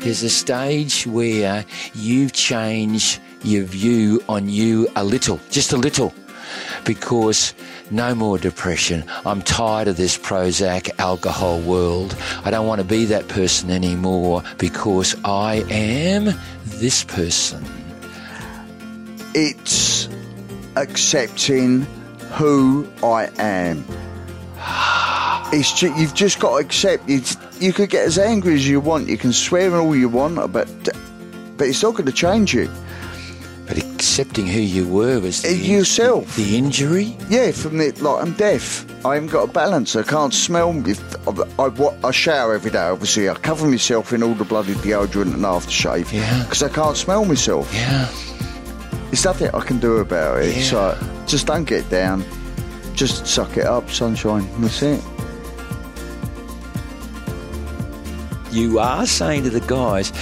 There's a stage where you've changed your view on you a little, just a little, because no more depression. I'm tired of this Prozac alcohol world. I don't want to be that person anymore because I am this person. It's accepting who I am. It's ju- you've just got to accept. It's, you could get as angry as you want. You can swear all you want, but but it's not going to change you. But accepting who you were was the, Uh, yourself. The, the injury. Yeah, from the like I'm deaf. I haven't got a balance. I can't smell. I, I, I shower every day. Obviously, I cover myself in all the bloody deodorant and aftershave Yeah. because I can't smell myself. Yeah. There's nothing I can do about it. Yeah. So just don't get down. Just suck it up, sunshine. That's it. You are saying to the guys,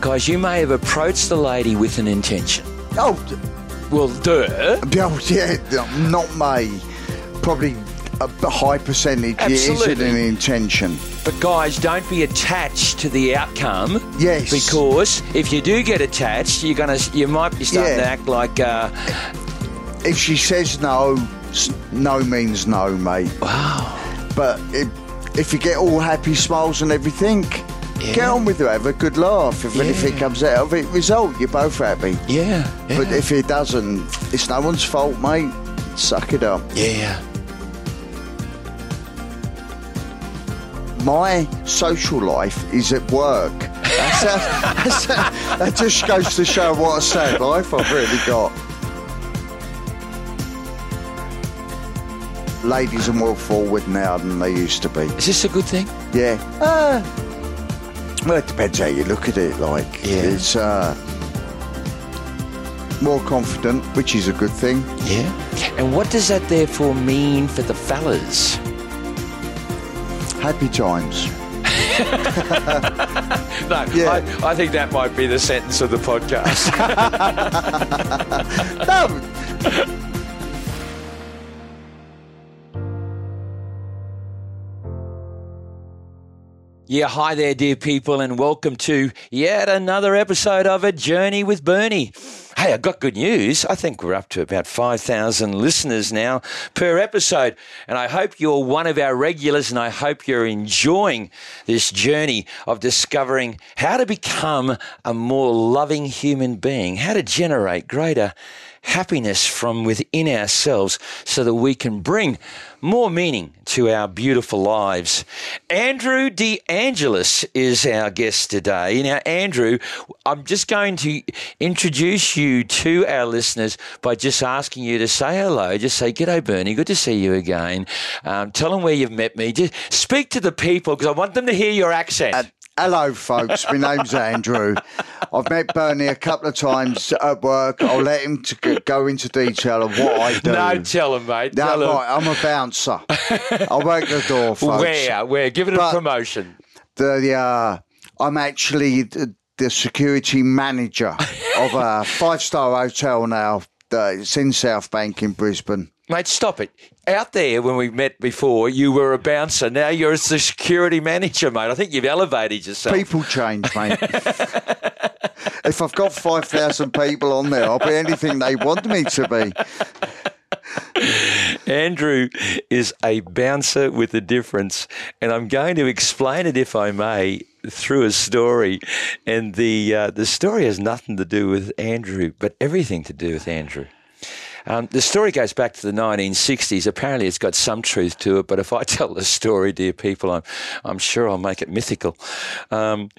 guys, you may have approached the lady with an intention. Oh, d- Well, duh. oh yeah, not me. Probably a high percentage. It isn't Absolutely. an intention. But guys, don't be attached to the outcome. Yes. Because if you do get attached, you're gonna, you might be starting Yeah. to act like, uh, If she says no, no means no, mate. wow. But if you get all happy smiles and everything, get on with it. Have a good laugh. If anything comes out of it, result, you're both happy. Yeah. yeah. But if it doesn't, it's no one's fault, mate. Suck it up. yeah. My social life is at work. That's how, that's how, that just goes to show what a sad life I've really got. Ladies are more forward now than they used to be. Is this a good thing? Yeah. Uh, well, it depends how you look at it. Like, Yeah. it's uh, more confident, which is a good thing. Yeah. And what does that therefore mean for the fellas? Happy times. No, Yeah. I, I think that might be the sentence of the podcast. No, Yeah, hi there, dear people, and welcome to yet another episode of A Journey with Bernie. Hey, I got good news. I think we're up to about 5,000 listeners now per episode, and I hope you're one of our regulars, and I hope you're enjoying this journey of discovering how to become a more loving human being, how to generate greater happiness from within ourselves so that we can bring more meaning to our beautiful lives. Andrew de Angelis is our guest today. Now, Andrew, I'm just going to introduce you to our listeners by just asking you to say hello. Just say, G'day, Bernie. Good to see you again. Um, tell them where you've met me. Just speak to the people because I want them to hear your accent. Uh, hello, folks. My name's Andrew. I've met Bernie a couple of times at work. I'll let him to go into detail of what I do. no, tell them, mate. No, tell right, I'm a bouncer. I work the door, folks. Where? Where? Give it a But- promotion. The uh, I'm actually the, the security manager of a five-star hotel now. Uh, it's in South Bank in Brisbane. Mate, stop it. Out there, when we met before, you were a bouncer. Now you're a security manager, mate. I think you've elevated yourself. People change, mate. if I've got five thousand people on there, I'll be anything they want me to be. Andrew is a bouncer with a difference, and I'm going to explain it, if I may, through a story. And the uh, the story has nothing to do with Andrew, but everything to do with Andrew. Um, the story goes back to the 1960s. Apparently, it's got some truth to it, but if I tell the story, dear people, I'm, I'm sure I'll make it mythical. Um,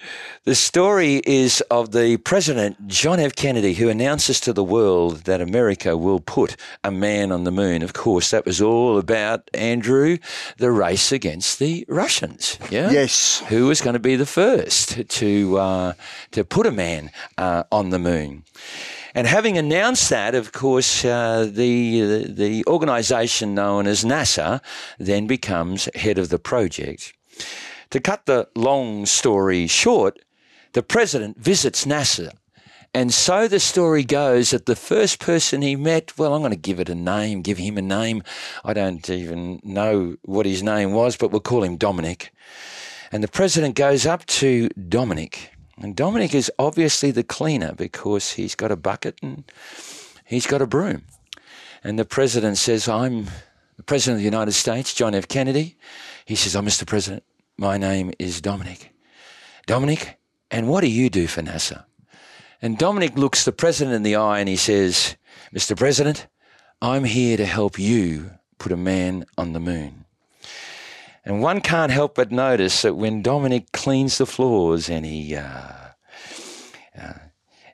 the story is of the President John F. Kennedy, who announces to the world that America will put a man on the moon. Of course, that was all about Andrew, the race against the Russians. Yeah. Yes. Who was going to be the first to uh, to put a man uh, on the moon? And having announced that, of course, uh, the, the the organisation known as NASA then becomes head of the project. To cut the long story short, the president visits NASA and so the story goes that the first person he met, well, I'm going to give it a name, give him a name. I don't even know what his name was, but we'll call him Dominic. And the president goes up to Dominic. And Dominic is obviously the cleaner because he's got a bucket and he's got a broom. And the president says, I'm the president of the United States, John F. Kennedy. He says, Oh, Mr. President, my name is Dominic. Dominic, and what do you do for NASA? And Dominic looks the president in the eye and he says, Mr. President, I'm here to help you put a man on the moon. And one can't help but notice that when Dominic cleans the floors and he uh, uh,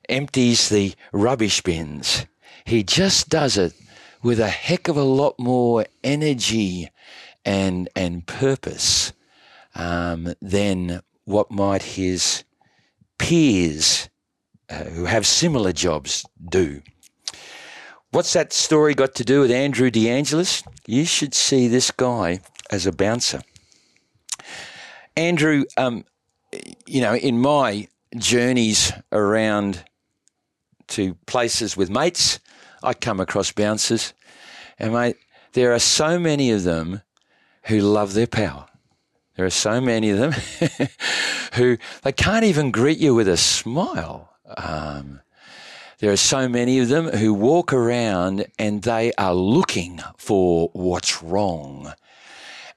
empties the rubbish bins, he just does it with a heck of a lot more energy and and purpose um, than what might his peers uh, who have similar jobs do. What's that story got to do with Andrew de Angelis? You should see this guy as a bouncer. Andrew, um, you know, in my journeys around to places with mates, I come across bouncers, and mate, there are so many of them who love their power. There are so many of them who they can't even greet you with a smile. Um, there are so many of them who walk around and they are looking for what's wrong.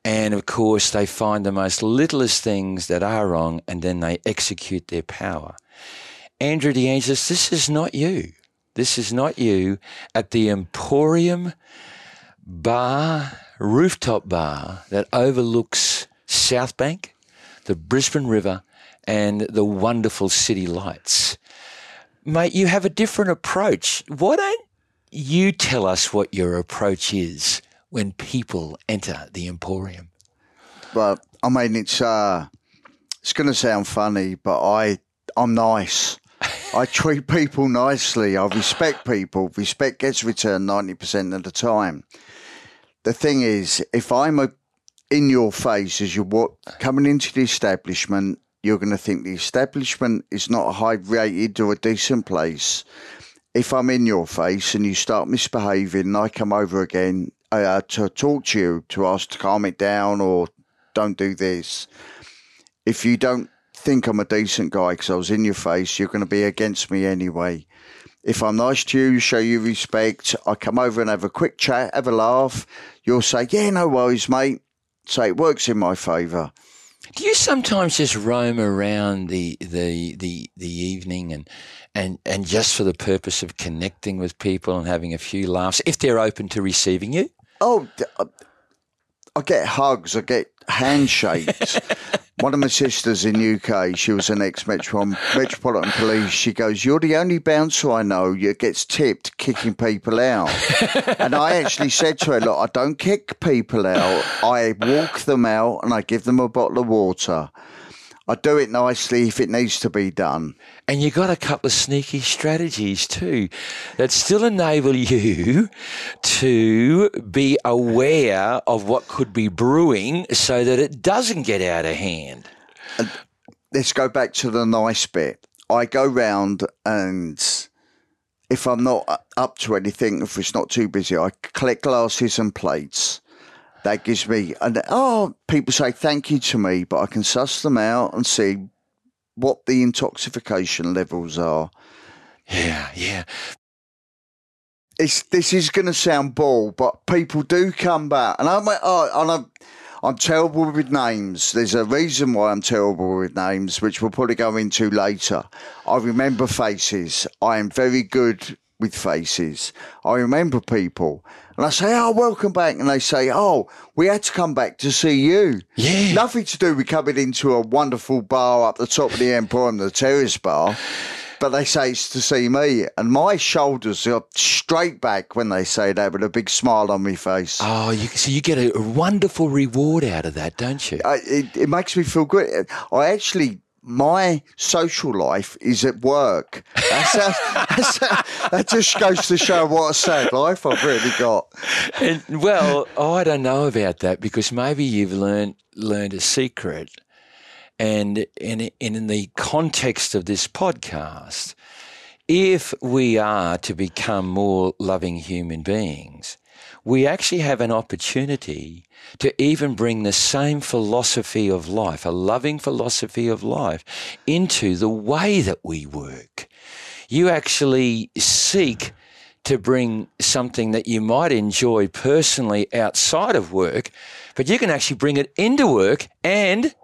And of course, they find the most littlest things that are wrong and then they execute their power. Andrew de Angelis, this is not you. This is not you at the Emporium bar, rooftop bar that overlooks South Bank, the Brisbane River, and the wonderful city lights. Mate, you have a different approach. Why don't you tell us what your approach is when people enter the Emporium? Well, I mean, it's uh, it's going to sound funny, but I I'm nice. I treat people nicely. I respect people. Respect gets returned ninety percent of the time. The thing is, if I'm a, in your face as you're what, coming into the establishment, you're going to think the establishment is not a high rated or a decent place. If I'm in your face and you start misbehaving, and I come over again uh, to talk to you, to ask to calm it down or don't do this. If you don't think I'm a decent guy because I was in your face, you're going to be against me anyway. If I'm nice to you, show you respect, I come over and have a quick chat, have a laugh. You'll say, Yeah, no worries, mate. Say it works in my favour. Do you sometimes just roam around the the the, the evening and, and and just for the purpose of connecting with people and having a few laughs, if they're open to receiving you? Oh, uh, I get hugs, I get handshakes. One of my sisters in UK, she was an ex Metropolitan Police. She goes, "You're the only bouncer I know that gets tipped kicking people out." and I actually said to her, "Look, I don't kick people out. I walk them out and I give them a bottle of water." I do it nicely if it needs to be done. And you've got a couple of sneaky strategies too that still enable you to be aware of what could be brewing so that it doesn't get out of hand. And let's go back to the nice bit. I go round and if I'm not up to anything, if it's not too busy, I collect glasses and plates that gives me and oh people say thank you to me but i can suss them out and see what the intoxication levels are yeah yeah it's this is going to sound ball but people do come back and i'm oh, and i'm I'm terrible with names. There's a reason why I'm terrible with names, which we'll probably go into later. I remember faces. I am very good with faces. I remember people. And I say, Oh, welcome back. And they say, Oh, we had to come back to see you. Yeah. Nothing to do with coming into a wonderful bar up the top of the Emporium, the Terrace Bar. But they say it's to see me. And my shoulders are straight back when they say that with a big smile on my face. Oh, you, so you get a wonderful reward out of that, don't you? I, it, it makes me feel good. I actually my social life is at work. That's, that's, that just goes to show what a sad life I've really got. And, well, I don't know about that because maybe you've learned learned a secret, and in in the context of this podcast, if we are to become more loving human beings, we actually have an opportunity to even bring the same philosophy of life, a loving philosophy of life, into the way that we work. You actually seek to bring something that you might enjoy personally outside of work, but you can actually bring it into work and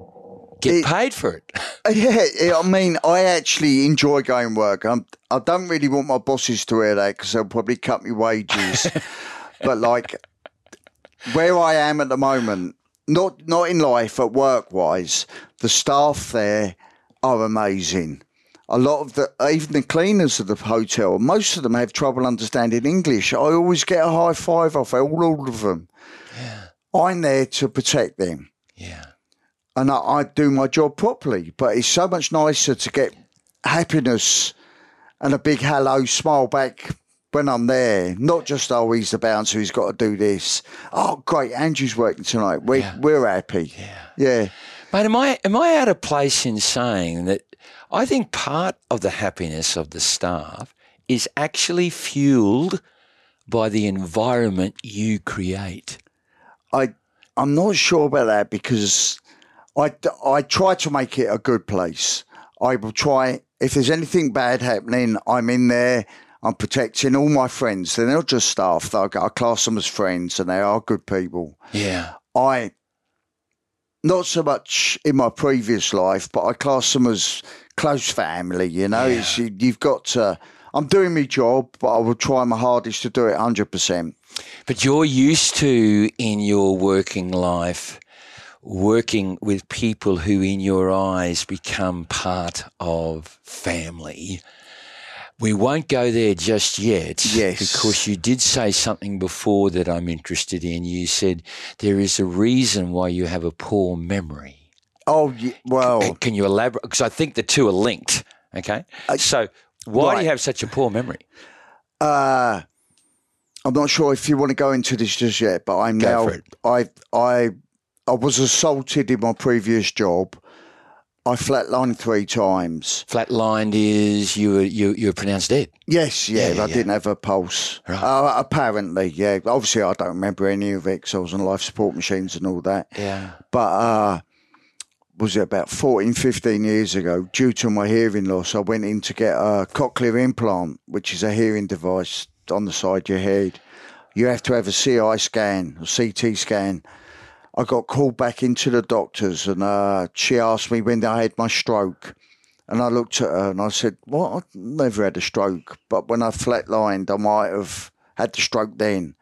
get It- paid for it. Uh, yeah, yeah, I mean, I actually enjoy going work. I'm, I don't really want my bosses to hear that because they'll probably cut me wages. but like where I am at the moment, not not in life, but work wise, the staff there are amazing. A lot of the even the cleaners of the hotel, most of them have trouble understanding English. I always get a high five off all, all of them. I'm there to protect them Yeah. and I, I do my job properly. But it's so much nicer to get happiness and a big hello smile back when I'm there. Not just oh he's the bouncer who's got to do this. Oh great, Andrew's working tonight. We Yeah. we're happy. Yeah. Yeah. Mate, am I am I out of place in saying that I think part of the happiness of the staff is actually fueled by the environment you create. I I'm not sure about that because I I try to make it a good place. I will try if there's anything bad happening, I'm in there. I'm protecting all my friends. They're not just staff. I I class them as friends, and they are good people. Yeah. I not so much in my previous life, but I class them as close family. You know, Yeah. it's, you, you've got to. I'm doing my job, but I will try my hardest to do it 100. percent But you're used to in your working life working with people who in your eyes become part of family. We won't go there just yet. Yes. Because you did say something before that I'm interested in. You said there is a reason why you have a poor memory. Oh well, And Can you elaborate? Because I think the two are linked. Okay. so why do you have such a poor memory? Uh, I'm not sure if you want to go into this just yet, but I'm Go now. I I I was assaulted in my previous job. I flatlined three times. Flatlined is you were you you were pronounced dead. Yes, yeah, Yeah, I yeah. didn't have a pulse. Right. Uh, apparently, yeah. Obviously, I don't remember any of it because I was on life support machines and all that. Yeah. But uh, was it about 14, 15 years ago? Due to my hearing loss, I went in to get a cochlear implant, which is a hearing device on the side of your head. You have to have a CI scan, a CT scan. I got called back into the doctors, and uh, she asked me when I had my stroke. And I looked at her and I said, What? I've never had a stroke. But when I flatlined, I might have had the stroke then.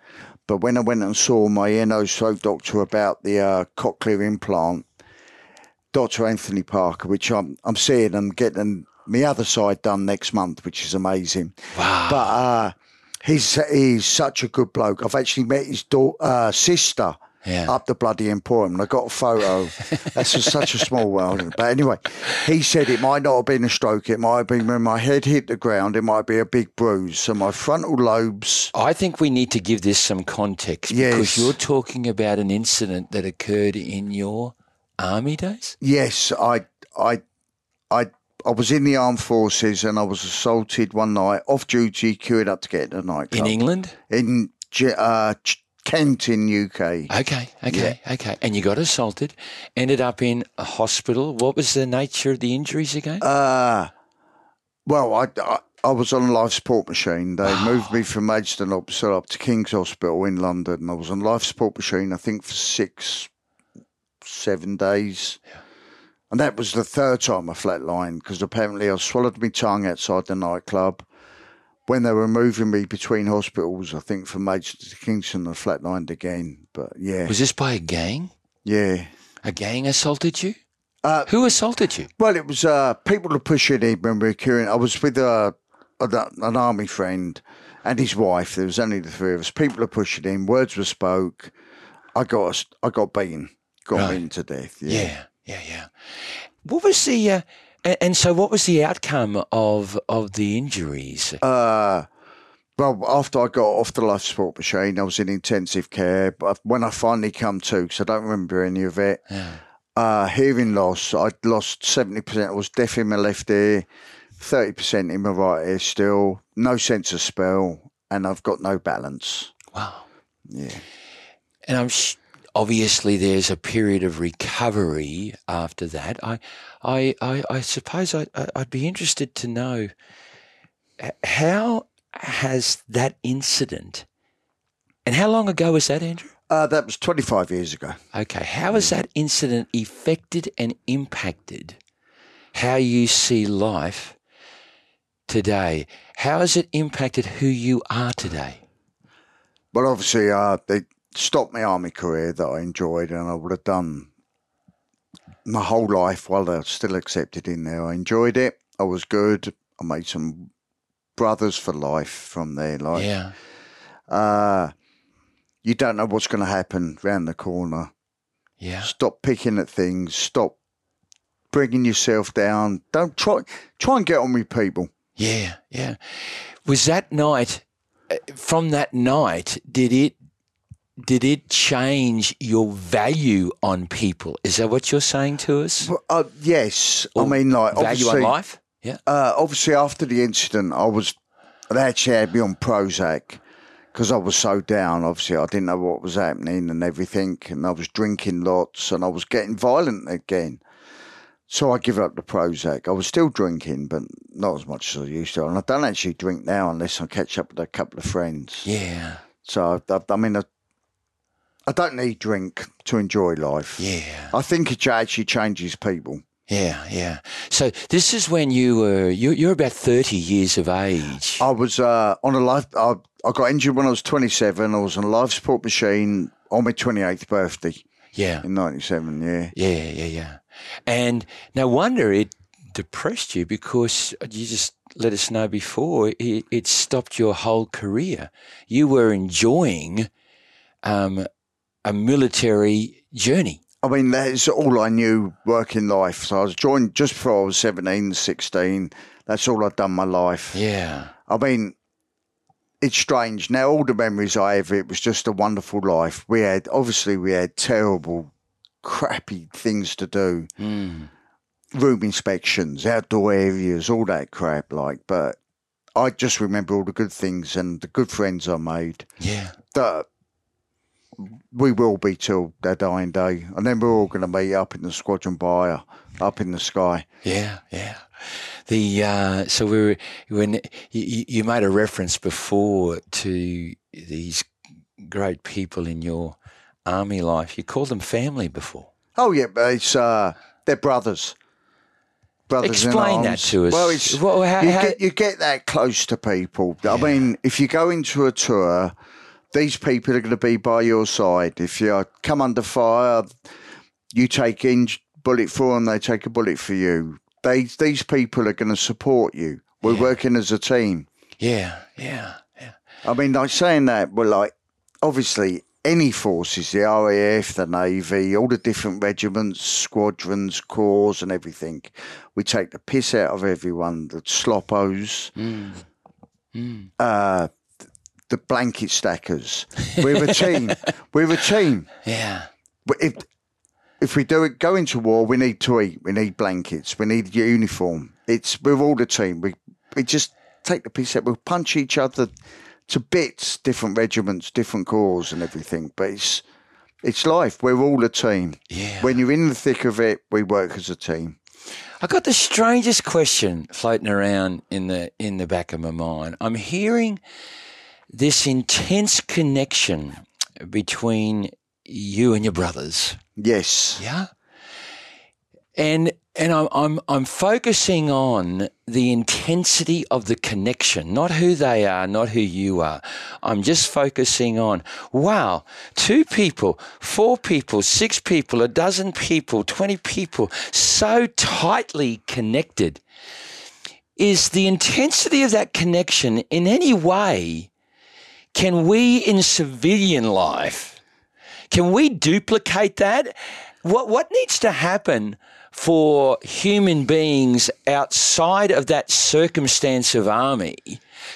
But when I went and saw my ear, nose, throat doctor about the uh, cochlear implant, Dr. Anthony Parker, which I'm I'm seeing and getting my other side done next month, which is amazing. Wow. But uh, he's he's such a good bloke. I've actually met his daughter, uh, sister Yeah. up the bloody emporium, and I got a photo. That's just such a small world. But anyway, he said it might not have been a stroke. It might have been when my head hit the ground. It might be a big bruise. So my frontal lobes. I think we need to give this some context because you're talking about an incident that occurred in your army days. Yes, I I I. I was in the armed forces and I was assaulted one night off duty, queuing up to get in the nightclub In England? in uh, Ch- Kent in UK. Okay, okay, okay. And you got assaulted, ended up in a hospital. What was the nature of the injuries again? Uh, well, I, I, I was on a life support machine. They moved me from Maidstone Hospital up to King's Hospital in London. I was on life support machine, I think, for six, seven days. And that was the third time I flatlined because apparently I swallowed my tongue outside the nightclub. When they were moving me between hospitals, I think from Maidstone to Kingston, I flatlined again. But yeah, was this by a gang? yeah. A gang assaulted you? Uh, Who assaulted you? Well, it was uh, people were pushing in when we were queuing. I was with uh, a, an army friend and his wife. There was only the three of us. People were pushing in. Words were spoke. I got I got beaten, got Right. beaten to death. Yeah. Yeah, yeah, yeah. What was the uh, and, and so what was the outcome of of the injuries? Uh, well, after I got off the life support machine, I was in intensive care. But when I finally come to, because I don't remember any of it, Yeah. uh, hearing loss. I'd lost seventy percent. I was deaf in my left ear, thirty percent in my right ear still, no sense of smell, and I've got no balance. Wow. Yeah. And I'm sh- obviously there's a period of recovery after that. I, I, I, I suppose I, I'd be interested to know how has that incident, and how long ago was that, Andrew? Uh, that was twenty five years ago. Okay, how has that incident affected and impacted how you see life today? How has it impacted who you are today? Well, obviously, uh, they stopped my army career that I enjoyed, and I would have done my whole life while I was still accepted in there. I enjoyed it. I was good. I made some brothers for life from there. Like, Yeah, uh, you don't know what's going to happen round the corner. yeah, Stop picking at things. Stop bringing yourself down. Don't try. Try and get on with people. yeah, yeah. Was that night? uh, From that night, did it? Did it change your value on people? Is that what you're saying to us? Well, Uh, yes, I mean, like value on life? Yeah. Uh, obviously, after the incident, I was they actually had me on Prozac because I was so down. Obviously, I didn't know what was happening and everything, and I was drinking lots and I was getting violent again. So I give up the Prozac. I was still drinking, but not as much as I used to. And I don't actually drink now unless I catch up with a couple of friends. Yeah. So I, I mean, I, I don't need drink to enjoy life. Yeah. I think it actually changes people. Yeah, yeah. So this is when you were you you're about thirty years of age. I was uh, on a life. I, I got injured when I was 27. I was on a life support machine on my 28th birthday Yeah, in 97. Yeah. yeah, yeah, yeah. And no wonder it depressed you because you just let us know before it, it stopped your whole career. You were enjoying um, a military journey. I mean, that's all I knew working life. So I was joined just before I was 17, 16. That's all I'd done my life. Yeah, I mean, it's strange. Now, all the memories I have, it was just a wonderful life. We had, obviously, we had terrible, crappy things to do. mm. room inspections, outdoor areas, all that crap. Like, but I just remember all the good things and the good friends I made yeah, that we will be till their dying day. And then we're all going to meet up in the squadron buyer, up in the sky. yeah, yeah. The uh, so we were when you, you made a reference before to these great people in your army life. You called them family before. Oh yeah, but it's uh, they're brothers. Brothers Explain that to us. Well, it's Well, how- you how- get you get that close to people. I mean, if you go into a tour, these people are going to be by your side. If you come under fire, you take in bullet for them, they take a bullet for you. They these people are going to support you. We're working as a team. Yeah, yeah, yeah. I mean, like saying that, we're like, obviously, any forces, the RAF, the Navy, all the different regiments, squadrons, corps, and everything, we take the piss out of everyone. The sloppos, Mm. Mm. uh, the blanket stackers. We're a team. We're a team. Yeah, But If, if we do it, go into war, we need to eat. We need blankets. We need uniform. It's we're all the team. We we just take the piss out. We'll punch each other to bits. Different regiments, different corps, and everything. But it's it's life. We're all a team. yeah. When you're in the thick of it, we work as a team. I got the strangest question floating around in the in the back of my mind. I'm hearing this intense connection between you and your brothers. Yes. Yeah. And and I'm I'm I'm focusing on the intensity of the connection, not who they are, not who you are. I'm just focusing on wow, two people, four people, six people, a dozen people, 20 people so tightly connected. Is the intensity of that connection in any way can we in civilian life can we duplicate that? What what needs to happen for human beings outside of that circumstance of army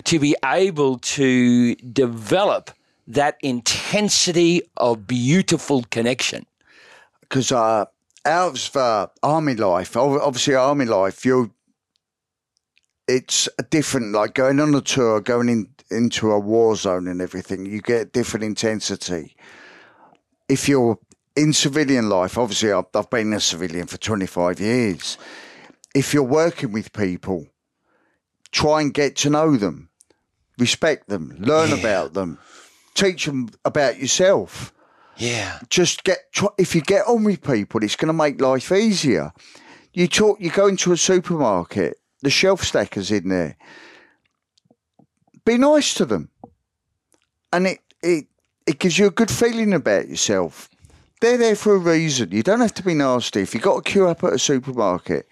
to be able to develop that intensity of beautiful connection? because uh, out of uh, army life, obviously army life, you it's a different, like going on a tour, going in into a war zone and everything. You get different intensity. If you're in civilian life, obviously, I've, I've been a civilian for 25 years. If you're working with people, try and get to know them, respect them, learn Yeah. about them, teach them about yourself Yeah. just get try, if you get on with people, it's going to make life easier. You talk, you go into a supermarket, the shelf stackers in there. Be nice to them, and it it it gives you a good feeling about yourself. They're there for a reason. You don't have to be nasty. If you've got to queue up at a supermarket,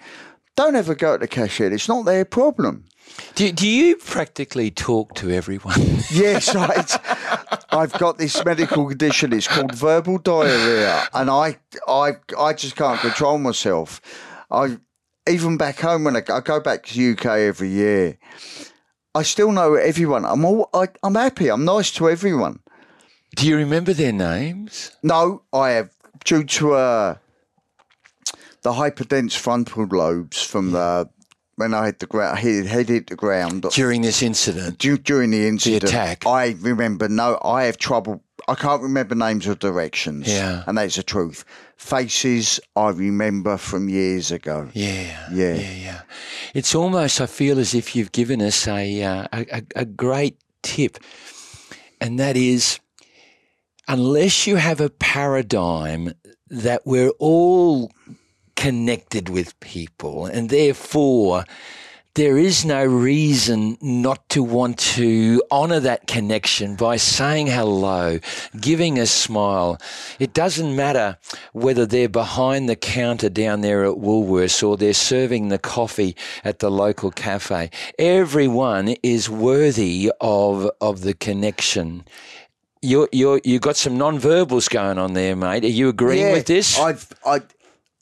don't ever go to the cashier. It's not their problem. Do, do you practically talk to everyone? Yes, right. I've got this medical condition. It's called verbal diarrhea, and I, I, I just can't control myself. I, even back home when I, I go back to the UK every year, I still know everyone. I'm all, I, I'm happy. I'm nice to everyone. do you remember their names? No, I have due to uh, the hyperdense frontal lobes from the when I had the ground, head, head hit the ground. During this incident? Du- during the incident, the attack. I remember no, I have trouble. I can't remember names or directions. Yeah. and that's the truth. Faces I remember from years ago. Yeah, Yeah. yeah, yeah. It's almost I feel as if you've given us a uh, a, a, a great tip, and that is, unless you have a paradigm that we're all connected with people, and therefore there is no reason not to want to honour that connection by saying hello, giving a smile. It doesn't matter whether they're behind the counter down there at Woolworths or they're serving the coffee at the local cafe. Everyone is worthy of of the connection. You're, you're, you've got some non-verbals going on there, mate. Are you agreeing Yeah, with this? I've, I,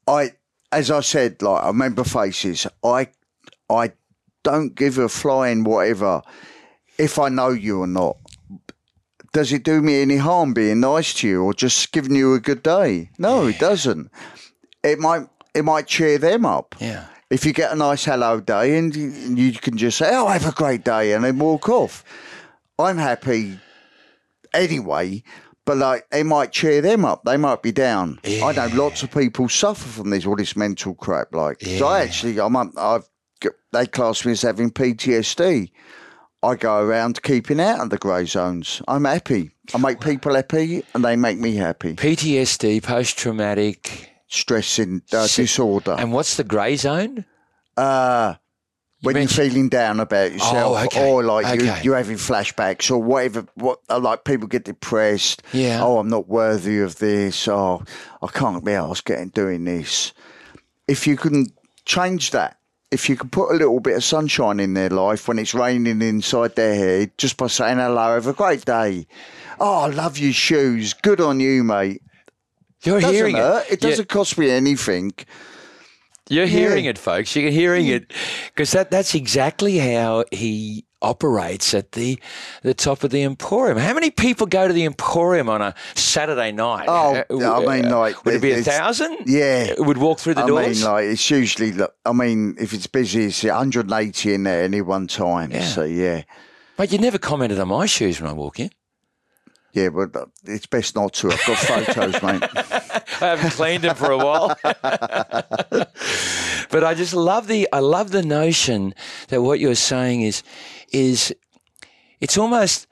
I, as I said, like I remember faces. I, I don't give a flying whatever if I know you or not. Does it do me any harm being nice to you or just giving you a good day? No, it doesn't. It might, it might cheer them up. yeah. If you get a nice hello day and you, can just say, "Oh, have a great day," and then walk off. I'm happy anyway, but like it might cheer them up. They might be down. I know lots of people suffer from this all this mental crap. Like, so I actually, I'm, I've they class me as having PTSD. I go around keeping out of the grey zones. I'm happy. I make people happy, and they make me happy. PTSD, post-traumatic, Stress and uh, Si- disorder. and what's the grey zone? Uh, when you're feeling down about yourself, Oh, okay. or like you, Okay. you're having flashbacks, or whatever. What uh, like people get depressed. Yeah. Oh, I'm not worthy of this. Oh, I can't be asked getting doing this. If you can change that, if you can put a little bit of sunshine in their life when it's raining inside their head, just by saying hello, have a great day. Oh, I love your shoes. Good on you, mate. You're Doesn't hearing hurt. it. It doesn't cost me anything. You're hearing Yeah. it, folks. You're hearing it because that, that's exactly how he operates at the the top of the Emporium. How many people go to the Emporium on a Saturday night? Oh, Uh, I mean, like, would it be a thousand? yeah. it would walk through the I doors. mean, like it's usually. I mean, if it's busy, it's 180 in there any one time. Yeah. So yeah, but you never commented on my shoes when I walk in. Yeah, but uh, it's best not to. I've got photos, mate. I haven't cleaned them for a while. but I just love the I love the notion that what you're saying is is it's almost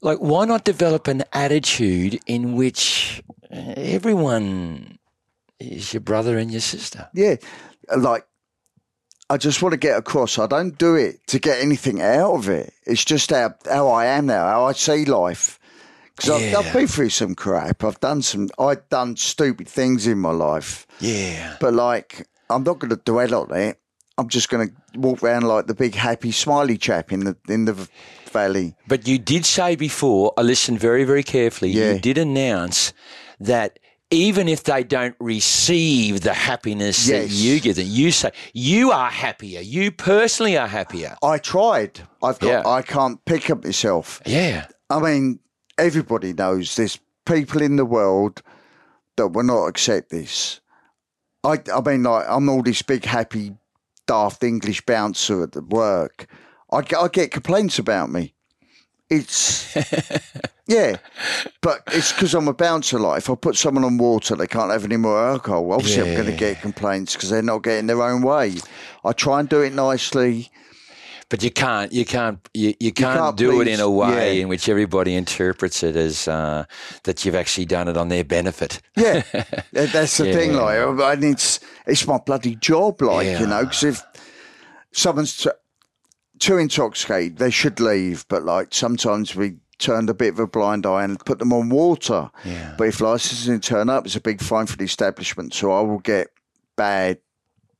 like why not develop an attitude in which uh, everyone is your brother and your sister. Yeah, like I just want to get across. I don't do it to get anything out of it. It's just how how I am now, how I see life. Because Yeah. I've, I've been through some crap. I've done some. I've done stupid things in my life. Yeah. But like, I'm not going to dwell on it. I'm just going to walk around like the big happy smiley chap in the in the valley. But you did say before, I listened very, very carefully, Yeah. you did announce that even if they don't receive the happiness that you give them, you say you are happier. You personally are happier. I tried. I've got. Yeah. I can't pick up myself. Yeah. I mean, everybody knows there's people in the world that will not accept this. I, I mean, like, I'm all this big happy daft English bouncer at the work, get, I'd get complaints about me. It's yeah, but it's because I'm a bouncer. Like if I put someone on water, they can't have any more alcohol. Obviously, I'm going to get complaints because they're not getting their own way. I try and do it nicely. But you can't, you can't, you, you can't, can't do it in a way yeah. in which everybody interprets it as uh, that you've actually done it on their benefit. Yeah, that's the thing. Yeah. Like, and it's it's my bloody job. Like Yeah. you know, because if someone's t- too intoxicated, they should leave. But like sometimes we turned a bit of a blind eye and put them on water. Yeah. But if license didn't turn up, it's a big fine for the establishment. So I will get bad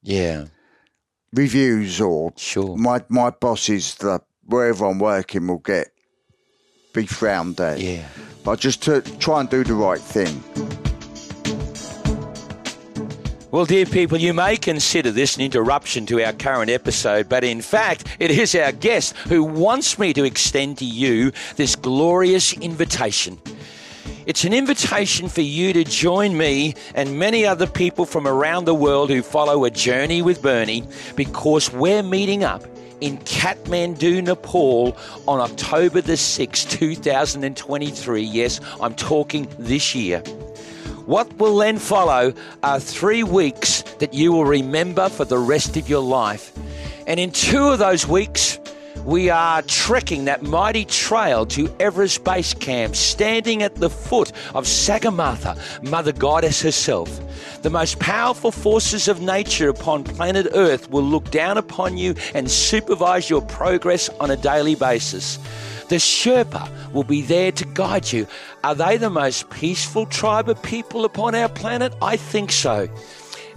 Yeah, reviews or sure. my my bosses, the wherever I'm working, will get be frowned at. Yeah. But just to try and do the right thing. Well, dear people, you may consider this an interruption to our current episode, but in fact, it is our guest who wants me to extend to you this glorious invitation. It's an invitation for you to join me and many other people from around the world who follow a journey with Bernie because we're meeting up in Kathmandu, Nepal on October the 6th, 2023. Yes, I'm talking this year. What will then follow are three weeks that you will remember for the rest of your life. And in two of those weeks, we are trekking that mighty trail to Everest Base Camp, standing at the foot of Sagarmatha, Mother Goddess herself. The most powerful forces of nature upon planet Earth will look down upon you and supervise your progress on a daily basis. The Sherpa will be there to guide you. Are they the most peaceful tribe of people upon our planet? I think so.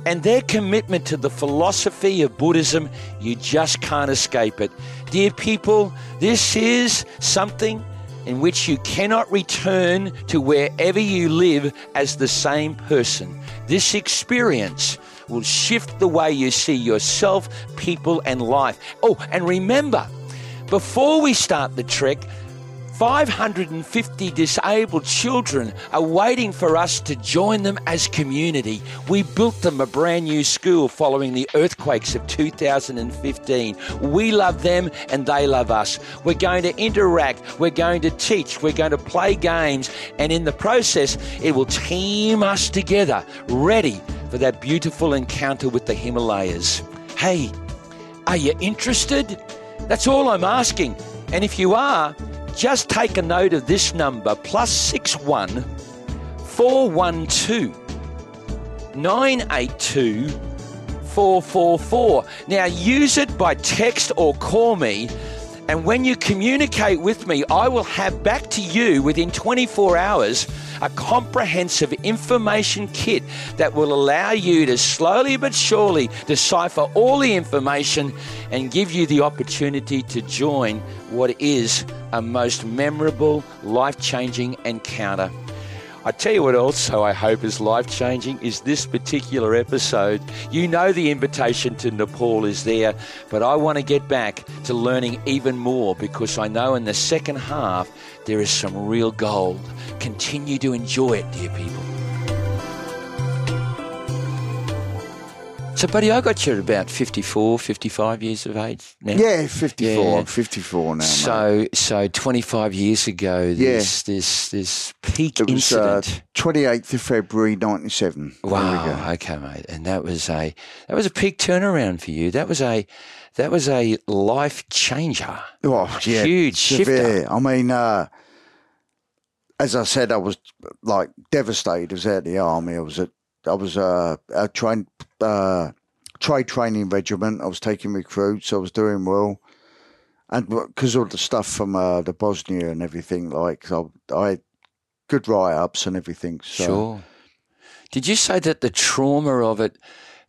And their commitment to the philosophy of Buddhism, you just can't escape it. Dear people, this is something in which you cannot return to wherever you live as the same person. This experience will shift the way you see yourself, people, and life. Oh, and remember, before we start the trek, 550 disabled children are waiting for us to join them as community. We built them a brand new school following the earthquakes of 2015. We love them and they love us. We're going to interact, we're going to teach, we're going to play games, and in the process, it will team us together, ready for that beautiful encounter with the Himalayas. Hey, are you interested? That's all I'm asking. And if you are, just take a note of this number plus six one four one two nine eight two four four four. Now use it by text or call me. And when you communicate with me, I will have back to you within 24 hours a comprehensive information kit that will allow you to slowly but surely decipher all the information and give you the opportunity to join what is a most memorable, life changing encounter. I tell you what also I hope is life changing is this particular episode. You know the invitation to Nepal is there, but I want to get back to learning even more because I know in the second half there is some real gold. Continue to enjoy it, dear people. So, buddy, I got you at about 54, 55 years of age now. Yeah, 54. Yeah. I'm 54 now. mate. So, so 25 years ago, this this this peak It was uh, incident. 28th of February 97. There we Wow. Okay, mate. And that was a that was a peak turnaround for you. That was a that was a life changer. Oh, yeah. Huge shifter. severe. I mean, uh, as I said, I was like devastated. I was at the army. I was at, I was uh, a train, uh, trade training regiment. I was taking recruits. I was doing well. And because of the stuff from uh, the Bosnia and everything, like, I, I had good write ups and everything. So, Sure. Did you say that the trauma of it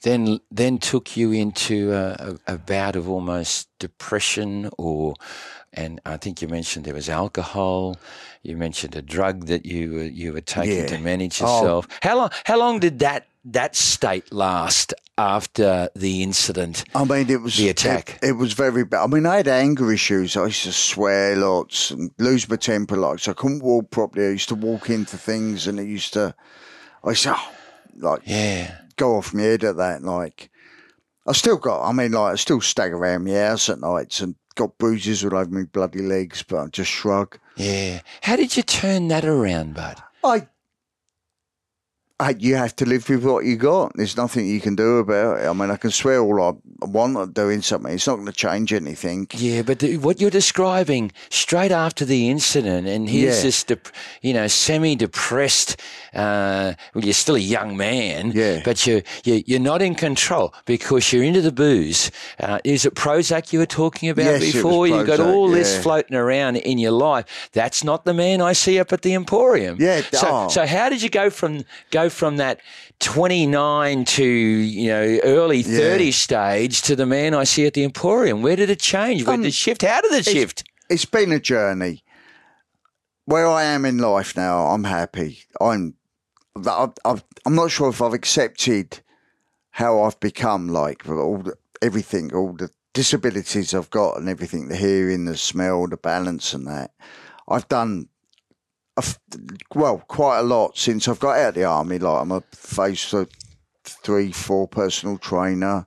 then then took you into a, a, a bout of almost depression, or and I think you mentioned there was alcohol. You mentioned a drug that you were you were taking Yeah. to manage Oh. yourself. How long how long did that that state last after the incident? I mean, it was The attack. It, it was very bad. I mean, I had anger issues. I used to swear lots and lose my temper lots. I couldn't walk properly. I used to walk into things, and it used to. I used to oh, like Yeah. go off my head at that. Like, I still got. I mean, like I still stagger around my house at nights and got bruises all over my bloody legs, but I just shrug. Yeah. How did you turn that around, bud? I, you have to live with what you got. There's nothing you can do about it. I mean, I can swear all I want at doing something. It's not going to change anything. Yeah, but the, what you're describing straight after the incident, and here's Yeah. this, dep- you know, semi-depressed. Uh, well, you're still a young man, Yeah. but you're, you're you're not in control because you're into the booze. Uh, is it Prozac you were talking about Yes, before? You've got all this floating around in your life. That's not the man I see up at the Emporium. Yeah, So, oh. so how did you go from go from that 29 to you know early 30 stage to the man I see at the Emporium? Where did it change? Where um, did it shift? How did it shift? It's been a journey. Where I am in life now, I'm happy. I'm. I've, I've, I'm not sure if I've accepted how I've become. Like all the, everything, all the disabilities I've got, and everything, the hearing, the smell, the balance, and that. I've done. Well, quite a lot since I've got out of the army. Like I'm a phase th- three, four personal trainer,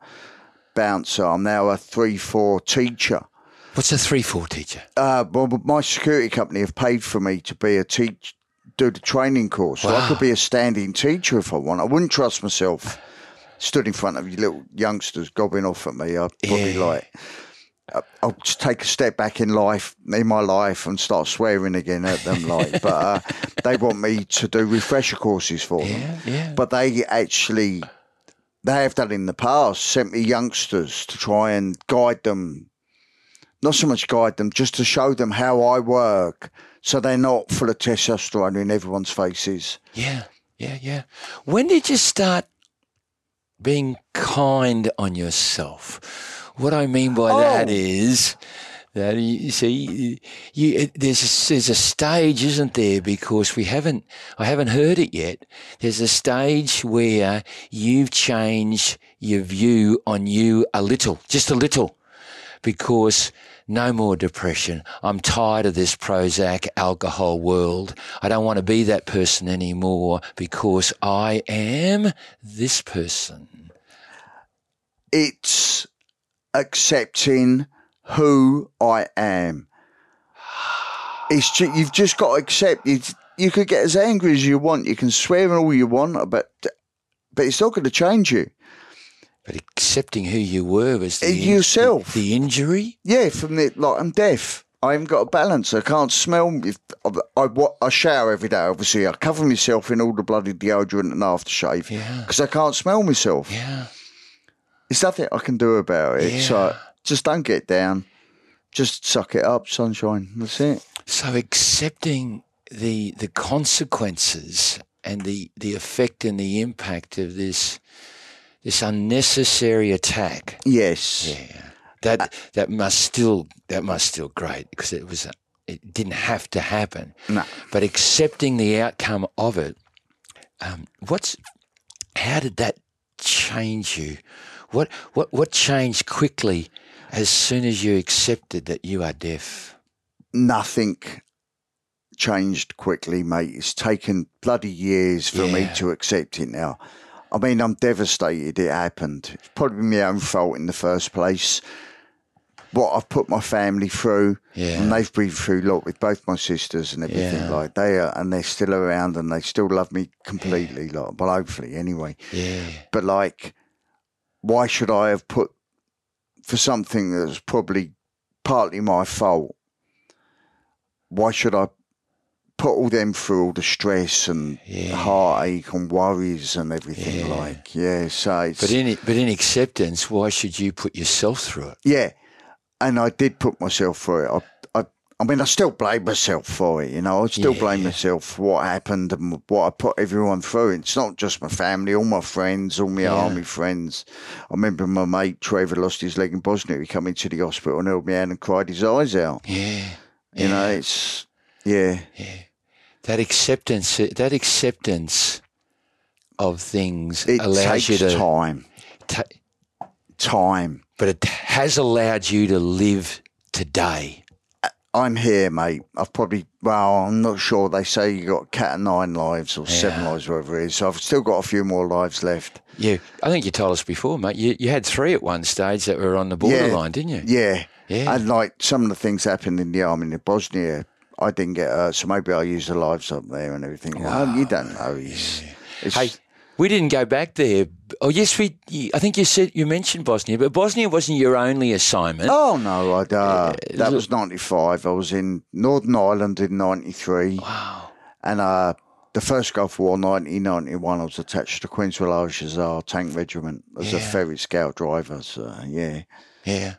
bouncer. I'm now a three, four teacher. What's a three four teacher? Uh, well, my security company have paid for me to be a teach, do the training course. So I could be a standing teacher if I want. I wouldn't trust myself stood in front of you little youngsters gobbing off at me. I'd probably Yeah. like, I'll just take a step back in life, in my life, and start swearing again at them. Like, but uh, they want me to do refresher courses for them. Yeah, yeah. But they actually, they have done in the past, sent me youngsters to try and guide them. Not so much guide them, just to show them how I work, so they're not full of testosterone in everyone's faces. Yeah, yeah, yeah. When did you start being kind on yourself? What I mean by that Oh. is that you see, you, it, there's a, there's a stage, isn't there? Because we haven't, I haven't heard it yet. There's a stage where you've changed your view on you a little, just a little, because no more depression. I'm tired of this Prozac alcohol world. I don't want to be that person anymore because I am this person. It's accepting who I am. It's ju- you've just got to accept. It's, you could get as angry as you want. You can swear all you want, but but it's not going to change you. But accepting who you were was the Uh, yourself. The, the injury. Yeah, from the like I'm deaf. I haven't got a balance. I can't smell. I, I, I shower every day. Obviously, I cover myself in all the bloody deodorant and aftershave Yeah. because I can't smell myself. Yeah. There's nothing I can do about it. So just don't get down. Just suck it up, sunshine. That's it. So accepting the the consequences and the the effect and the impact of this this unnecessary attack. Yes. Yeah. That that must still that must still great because it was a, it didn't have to happen. No. But accepting the outcome of it, um, what's how did that change you? What what what changed quickly as soon as you accepted that you are deaf? Nothing changed quickly, mate. It's taken bloody years for me to accept it now. I mean, I'm devastated it happened. It's probably my own fault in the first place. What I've put my family through, Yeah. and they've been through a lot with both my sisters and everything. Yeah. Like they are, and they're still around, and they still love me completely. Like, well, hopefully, anyway. Yeah. But like, why should I have put for something that's probably partly my fault? Why should I put all them through all the stress and Yeah. heartache and worries and everything? Yeah. Like, yeah, so it's But in but in acceptance, why should you put yourself through it? yeah, and I did put myself through it. I, I, mean, I still blame myself for it. You know, I still Yeah, blame myself for what happened and what I put everyone through. It's not just my family, all my friends, all my Yeah. army friends. I remember my mate Trevor lost his leg in Bosnia. He come into the hospital and held me hand and cried his eyes out. Yeah. You know, it's yeah, That acceptance that acceptance of things it allows takes you to time, ta- time. but it has allowed you to live today. I'm here, mate. I've probably, well, I'm not sure. They say you got cat of nine lives or seven lives, whatever it is. So I've still got a few more lives left. Yeah. I think you told us before, mate. You, you had three at one stage that were on the borderline, didn't you? Yeah. Yeah. And like some of the things happened in the army in Bosnia, I didn't get hurt. So maybe I used the lives up there and everything. Well, you don't know. It's, it's, Hey, we didn't go back there. Oh, yes, we. I think you said you mentioned Bosnia, but Bosnia wasn't your only assignment. Oh no, I'd, uh, that was ninety five. I was in Northern Ireland in ninety three. Wow. And uh, the first Gulf War, 1991, I was attached to Queen's Hussar Tank Regiment as a Yeah. Ferret scout driver. So, yeah. Yeah.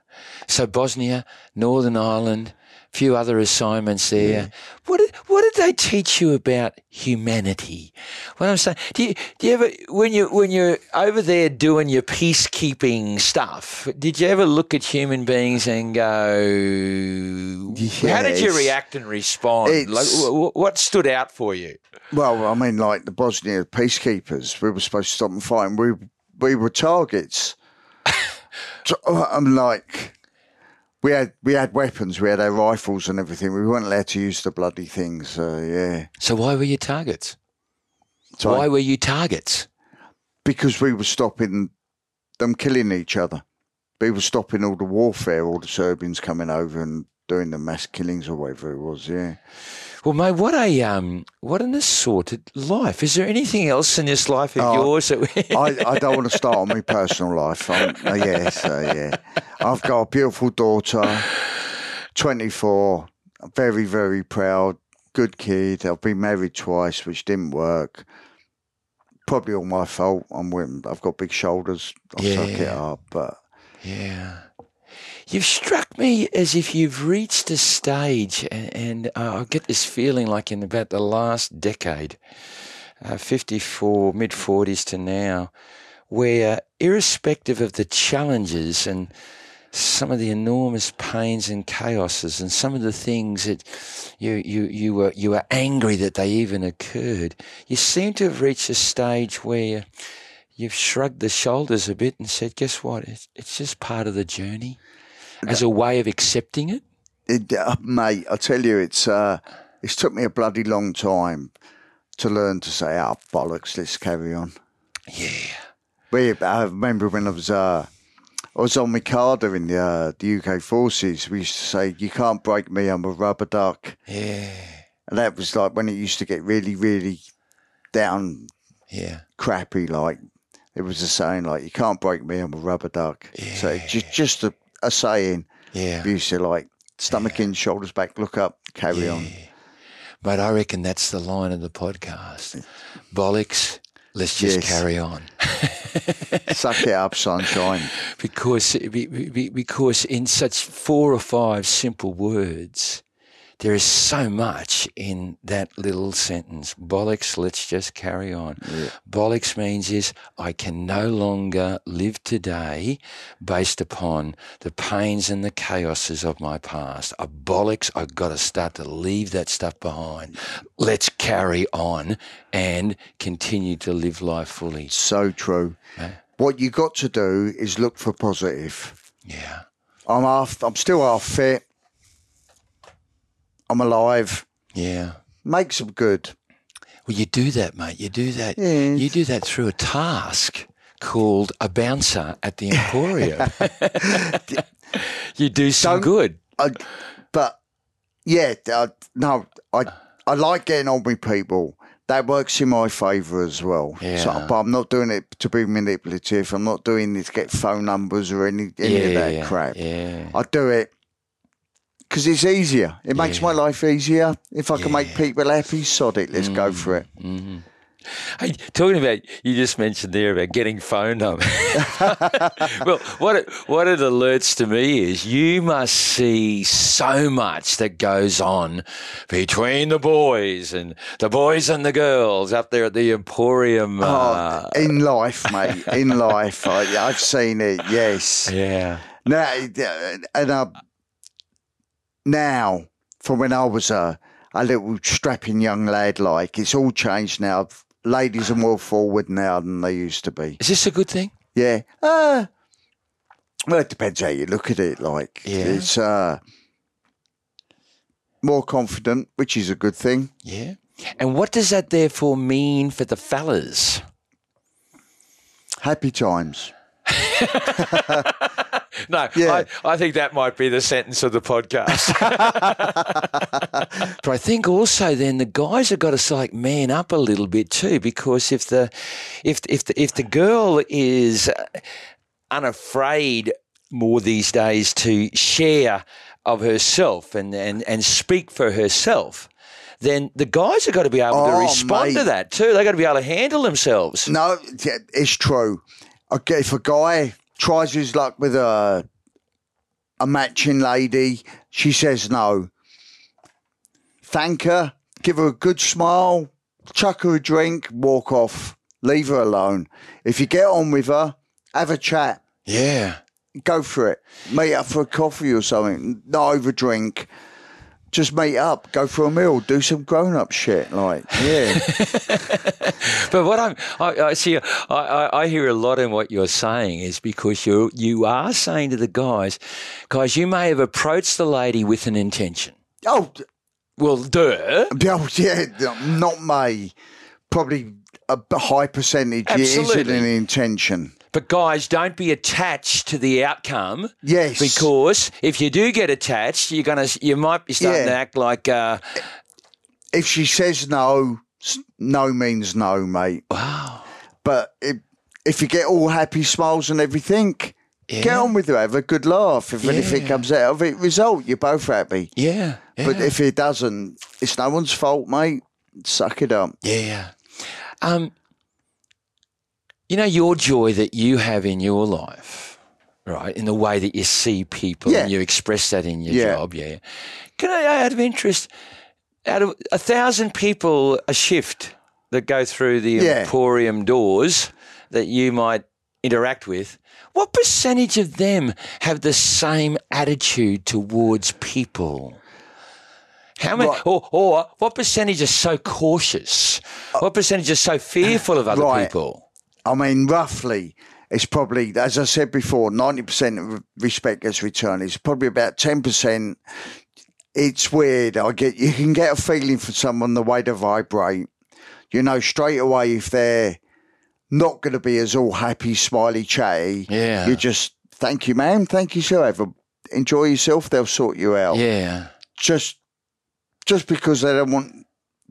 So Bosnia, Northern Ireland, a few other assignments there. What did what did they teach you about humanity? What I'm saying, do you do you ever when you when you're over there doing your peacekeeping stuff, did you ever look at human beings and go, how did you react and respond? Like, It's- wh- wh- what stood out for you? Well, I mean, like the Bosnia peacekeepers, we were supposed to stop them fighting. We, we were targets. uh, I'm like, we had we had weapons, we had our rifles and everything. We weren't allowed to use the bloody things. So, yeah. So why were you targets? So Why were you targets? because we were stopping them killing each other. We were stopping all the warfare, all the Serbians coming over and doing the mass killings or whatever it was. Yeah. Well, mate, what a um, what an assorted life. Is there anything else in this life of Oh, yours that? We... I, I don't want to start on my personal life. I'm, uh, yeah, so yeah. I've got a beautiful daughter, 24, very, very proud, good kid. I've been married twice, which didn't work. Probably all my fault. I'm with, I've got big shoulders. I suck it Yeah. up, but Yeah. You've struck me as if you've reached a stage, and, and uh, I get this feeling like in about the last decade, uh, 54, mid 40s to now, where irrespective of the challenges and some of the enormous pains and chaoses and some of the things that you, you, you, were, you were angry that they even occurred, you seem to have reached a stage where you've shrugged the shoulders a bit and said, guess what? It's, it's just part of the journey as a way of accepting it. It, uh, mate, I tell you, it's uh, it's took me a bloody long time to learn to say, "Ah, bollocks, let's carry on." Yeah. We, I remember when I was uh, I was on Mikado in the uh, the UK forces. We used to say, "You can't break me. I'm a rubber duck," Yeah. and that was like when it used to get really, really down, Yeah. crappy. Like it was a saying, like, "You can't break me. I'm a rubber duck." So just just a, a saying. Yeah. We used to like stomach in, shoulders back, look up, carry on. But I reckon that's the line of the podcast. Bollocks, let's just Yes. carry on. Suck it up, sunshine. because be- be- because in such four or five simple words, there is so much in that little sentence. Bollocks, let's just carry on. Bollocks means is I can no longer live today based upon the pains and the chaoses of my past. A bollocks, I've got to start to leave that stuff behind. Let's carry on and continue to live life fully. So true. What you got to do is look for positive. Yeah. I'm half. I'm still half fit. I'm alive. Yeah. Make some good. Well, you do that, mate. You do that. Yes. You do that through a task called a bouncer at the Emporium. you do some Don't- good. I, but yeah, uh, no, I I like getting on with people. That works in my favour as well. Yeah. So, but I'm not doing it to be manipulative. I'm not doing it to get phone numbers or any any of that yeah, crap. Yeah. I do it because it's easier. It makes Yeah. my life easier. If I can make people happy, sod it. Let's go for it. hmm Hey, talking about you just mentioned there about getting phone numbers. well, what it, what it alerts to me is you must see so much that goes on between the boys and the boys and the girls up there at the Emporium. Uh, oh, in life, mate. In life, I, I've seen it. Yes. yeah. Now, and uh, now, from when I was a a little strapping young lad, like it's all changed now. Ladies are more forward now than they used to be. Is this a good thing? Yeah. Uh, well, it depends how you look at it. Like, Yeah. it's uh, more confident, which is a good thing. Yeah. And what does that therefore mean for the fellas? Happy times. No, Yeah. I, I think that might be the sentence of the podcast. but I think also then the guys have got to like man up a little bit too, because if the if if the, if the girl is uh, unafraid more these days to share of herself and and and speak for herself. Then the guys have got to be able to Oh, respond to that too. They've got to be able to handle themselves. No, it's true. Okay, if a guy tries his luck with a a matching lady, she says no. Thank her, give her a good smile, chuck her a drink, walk off, leave her alone. If you get on with her, have a chat, Yeah. go for it. Meet up for a coffee or something, not over drink. Just meet up, go for a meal, do some grown up shit. Like, yeah. But what I'm, I, I see, I, I, I hear a lot in what you're saying is because you you are saying to the guys, guys, you may have approached the lady with an intention. oh, Well, duh. Oh, yeah, not me. Probably a high percentage it isn't Absolutely. an intention. But guys, don't be attached to the outcome. Yes. Because if you do get attached, you're gonna, you might be starting Yeah. to act like, uh, If she says no, no means no, mate. wow, But if, if you get all happy smiles and everything, get on with it. Have a good laugh. If anything comes out of it, result, you're both happy. yeah, yeah. But if it doesn't, it's no one's fault, mate. Suck it up. Yeah. Um, you know, your joy that you have in your life, right, in the way that you see people Yeah. and you express that in your Yeah. job, yeah. Can I, out of interest, out of a thousand people a shift that go through the Yeah. emporium doors that you might interact with, what percentage of them have the same attitude towards people? How many, Right. or, or what percentage are so cautious? What percentage are so fearful of other Right. people? I mean, roughly, it's probably, as I said before, 90% of respect gets returned. It's probably about 10%. It's weird. I get, you can get a feeling for someone the way they vibrate. You know straight away if they're not going to be as all happy, smiley, chatty. Yeah. You just, thank you, ma'am. Thank you, sir. Enjoy yourself. They'll sort you out. Yeah, Just, just because they don't want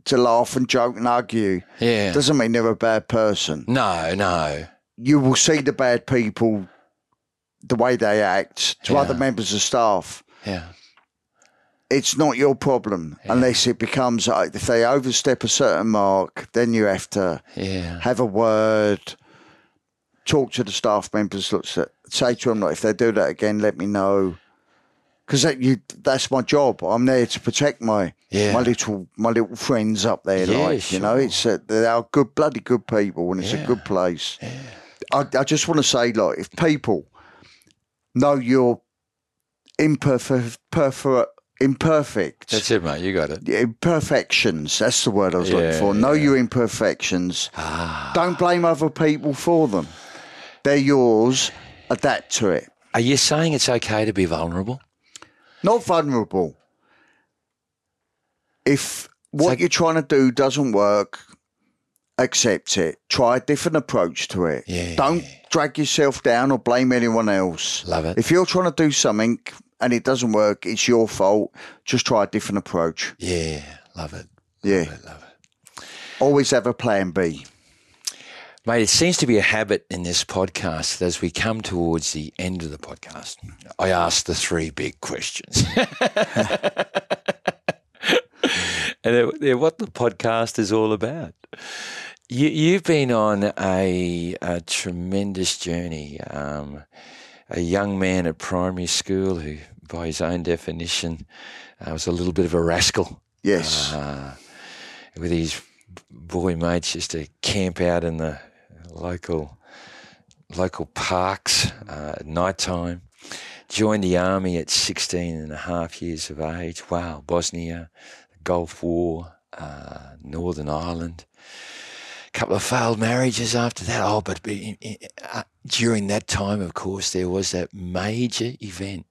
to laugh and joke and argue yeah. doesn't mean they're a bad person No, no. you will see the bad people, the way they act to Yeah. other members of staff. Yeah, It's not your problem unless it becomes uh, if they overstep a certain mark, then you have to yeah, have a word, talk to the staff members, look, say to them, like, if they do that again, let me know. Because that you, that's my job. I'm there to protect my Yeah. my little my little friends up there. Yeah, like you know, it's uh, they are good, bloody good people, and it's Yeah. a good place. I, I just want to say, like, if people know you're imperfect, imperfect, that's it, mate. You got it. imperfections. That's the word I was Yeah, looking for. Know yeah. your imperfections. Ah. Don't blame other people for them. They're yours. Adapt to it. Are you saying it's okay to be vulnerable? Not vulnerable. If what like- you're trying to do doesn't work, accept it. Try a different approach to it. Yeah. Don't drag yourself down or blame anyone else. Love it. If you're trying to do something and it doesn't work, it's your fault. Just try a different approach. Yeah, love it. Yeah. Love it, love it. Always have a plan B. Mate, it seems to be a habit in this podcast that as we come towards the end of the podcast, I ask the three big questions. and they're, they're what the podcast is all about. You, you've been on a, a tremendous journey. Um, a young man at primary school who, by his own definition, uh, was a little bit of a rascal Yes. uh, with his boy mates used to camp out in the local local parks uh, at night time. Joined the army at 16 and a half years of age. Wow, Bosnia, Gulf War, uh, Northern Ireland. A couple of failed marriages after that. Oh, but in, in, uh, during that time, of course, there was that major event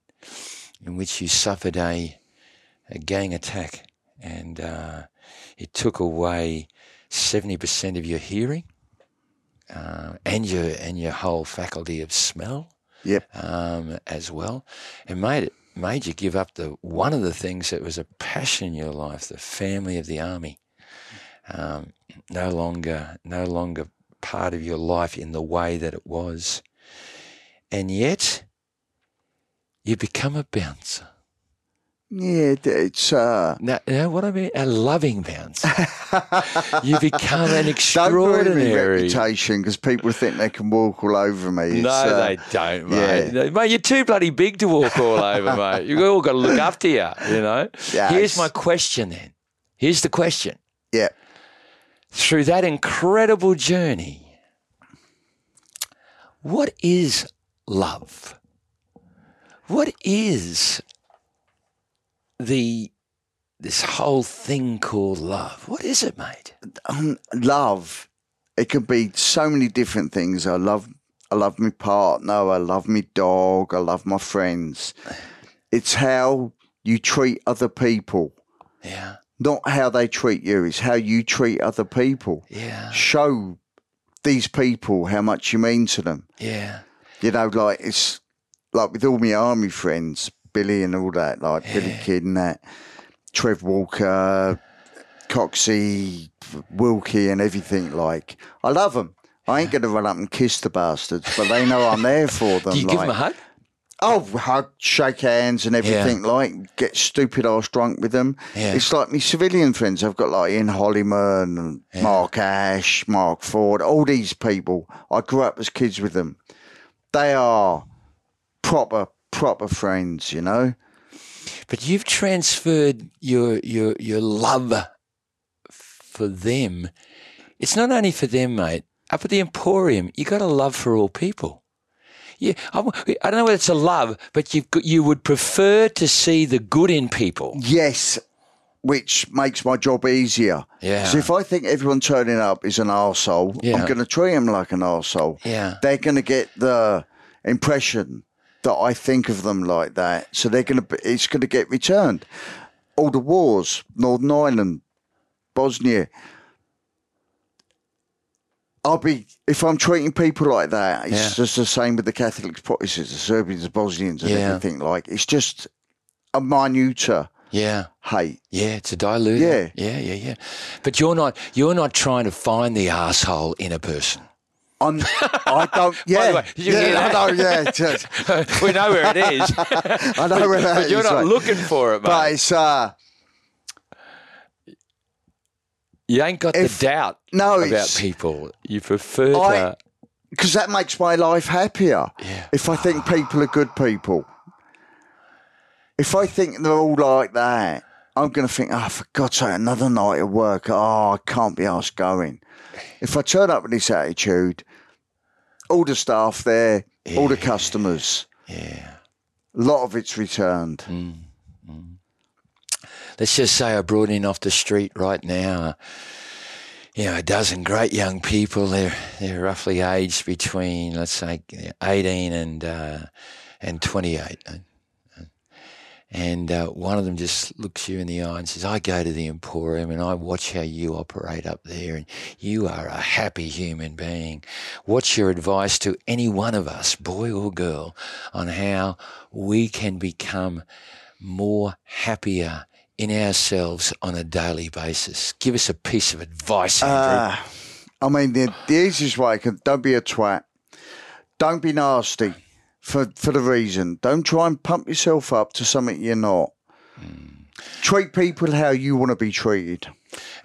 in which you suffered a a gang attack, and uh, it took away seventy percent of your hearing, uh, and your and your whole faculty of smell Yep. um, as well, and made it made you give up the one of the things that was a passion in your life, the family of the army. Um, no longer, no longer part of your life in the way that it was, and yet you become a bouncer. Yeah, it's uh, Now, you know what I mean? A loving bouncer. you become an extraordinary. reputation because people think they can walk all over me. It's, No, uh, they don't, yeah. mate. Mate, you're too bloody big to walk all over, mate. You've all got to look after you, you know? Yes. Here's my question then. Here's the question. Yeah. Through that incredible journey, what is love? What is the this whole thing called love? What is it, mate? um, love. It can be so many different things. I love, I love my partner. I love my dog. I love my friends. It's how you treat other people, Yeah, not how they treat you. It's how you treat other people. yeah, Show these people how much you mean to them. yeah, You know, like it's like with all my army friends, Billy and all that, like Billy Kidd and that, Trev Walker, Coxie, Wilkie, and everything. Like, I love them. I ain't going to run up and kiss the bastards, but they know I'm there for them. Do you like, give them a hug? Oh, hug, shake hands, and everything. Like, get stupid ass drunk with them. Yeah. It's like my civilian friends. I've got like Ian Hollyman and Mark Ash, Mark Ford, all these people. I grew up as kids with them. They are proper, proper friends. You know. But you've transferred your your your love for them. It's not only for them, mate. Uh, up at the Emporium, you got a love for all people. Yeah, I, I don't know whether it's a love, but you you would prefer to see the good in people. Yes, which makes my job easier. Yeah. So if I think everyone turning up is an arsehole, Yeah. I'm going to treat them like an arsehole. Yeah. They're going to get the impression that I think of them like that. So they're going to, be. it's going to get returned. All the wars, Northern Ireland, Bosnia. I'll be if I'm treating people like that. It's Yeah. just the same with the Catholics, Protestants, the Serbians, the Bosnians, and Yeah. everything. Like it's just a minuter Yeah, hate. yeah, it's a diluter. Yeah. yeah, yeah, yeah. But you're not you're not trying to find the asshole in a person. I'm, I don't. Yeah, way, did you yeah, I know. Yeah, just- we know where it is. I know where that but you're is, not right. looking for it, mate. but it's uh, you ain't got if- the doubt no, about people. You prefer I- to. because that makes my life happier. Yeah. If I think people are good people, if I think they're all like that, I'm going to think, oh, for God's sake, another night at work. Oh, I can't be asked going. If I turn up with this attitude, all the staff there, all the customers, Yeah. a lot of it's returned. Mm. Let's just say I brought in off the street right now, you know, a dozen great young people. They're they're roughly aged between let's say eighteen and uh, and twenty eight. And uh, one of them just looks you in the eye and says, I go to the Emporium and I watch how you operate up there, and you are a happy human being. What's your advice to any one of us, boy or girl, on how we can become more happier in ourselves on a daily basis? Give us a piece of advice, Andrew. Uh, I mean, the, the easiest way can don't be a twat. Don't be nasty for for the reason. Don't try and pump yourself up to something you're not. Treat people how you want to be treated.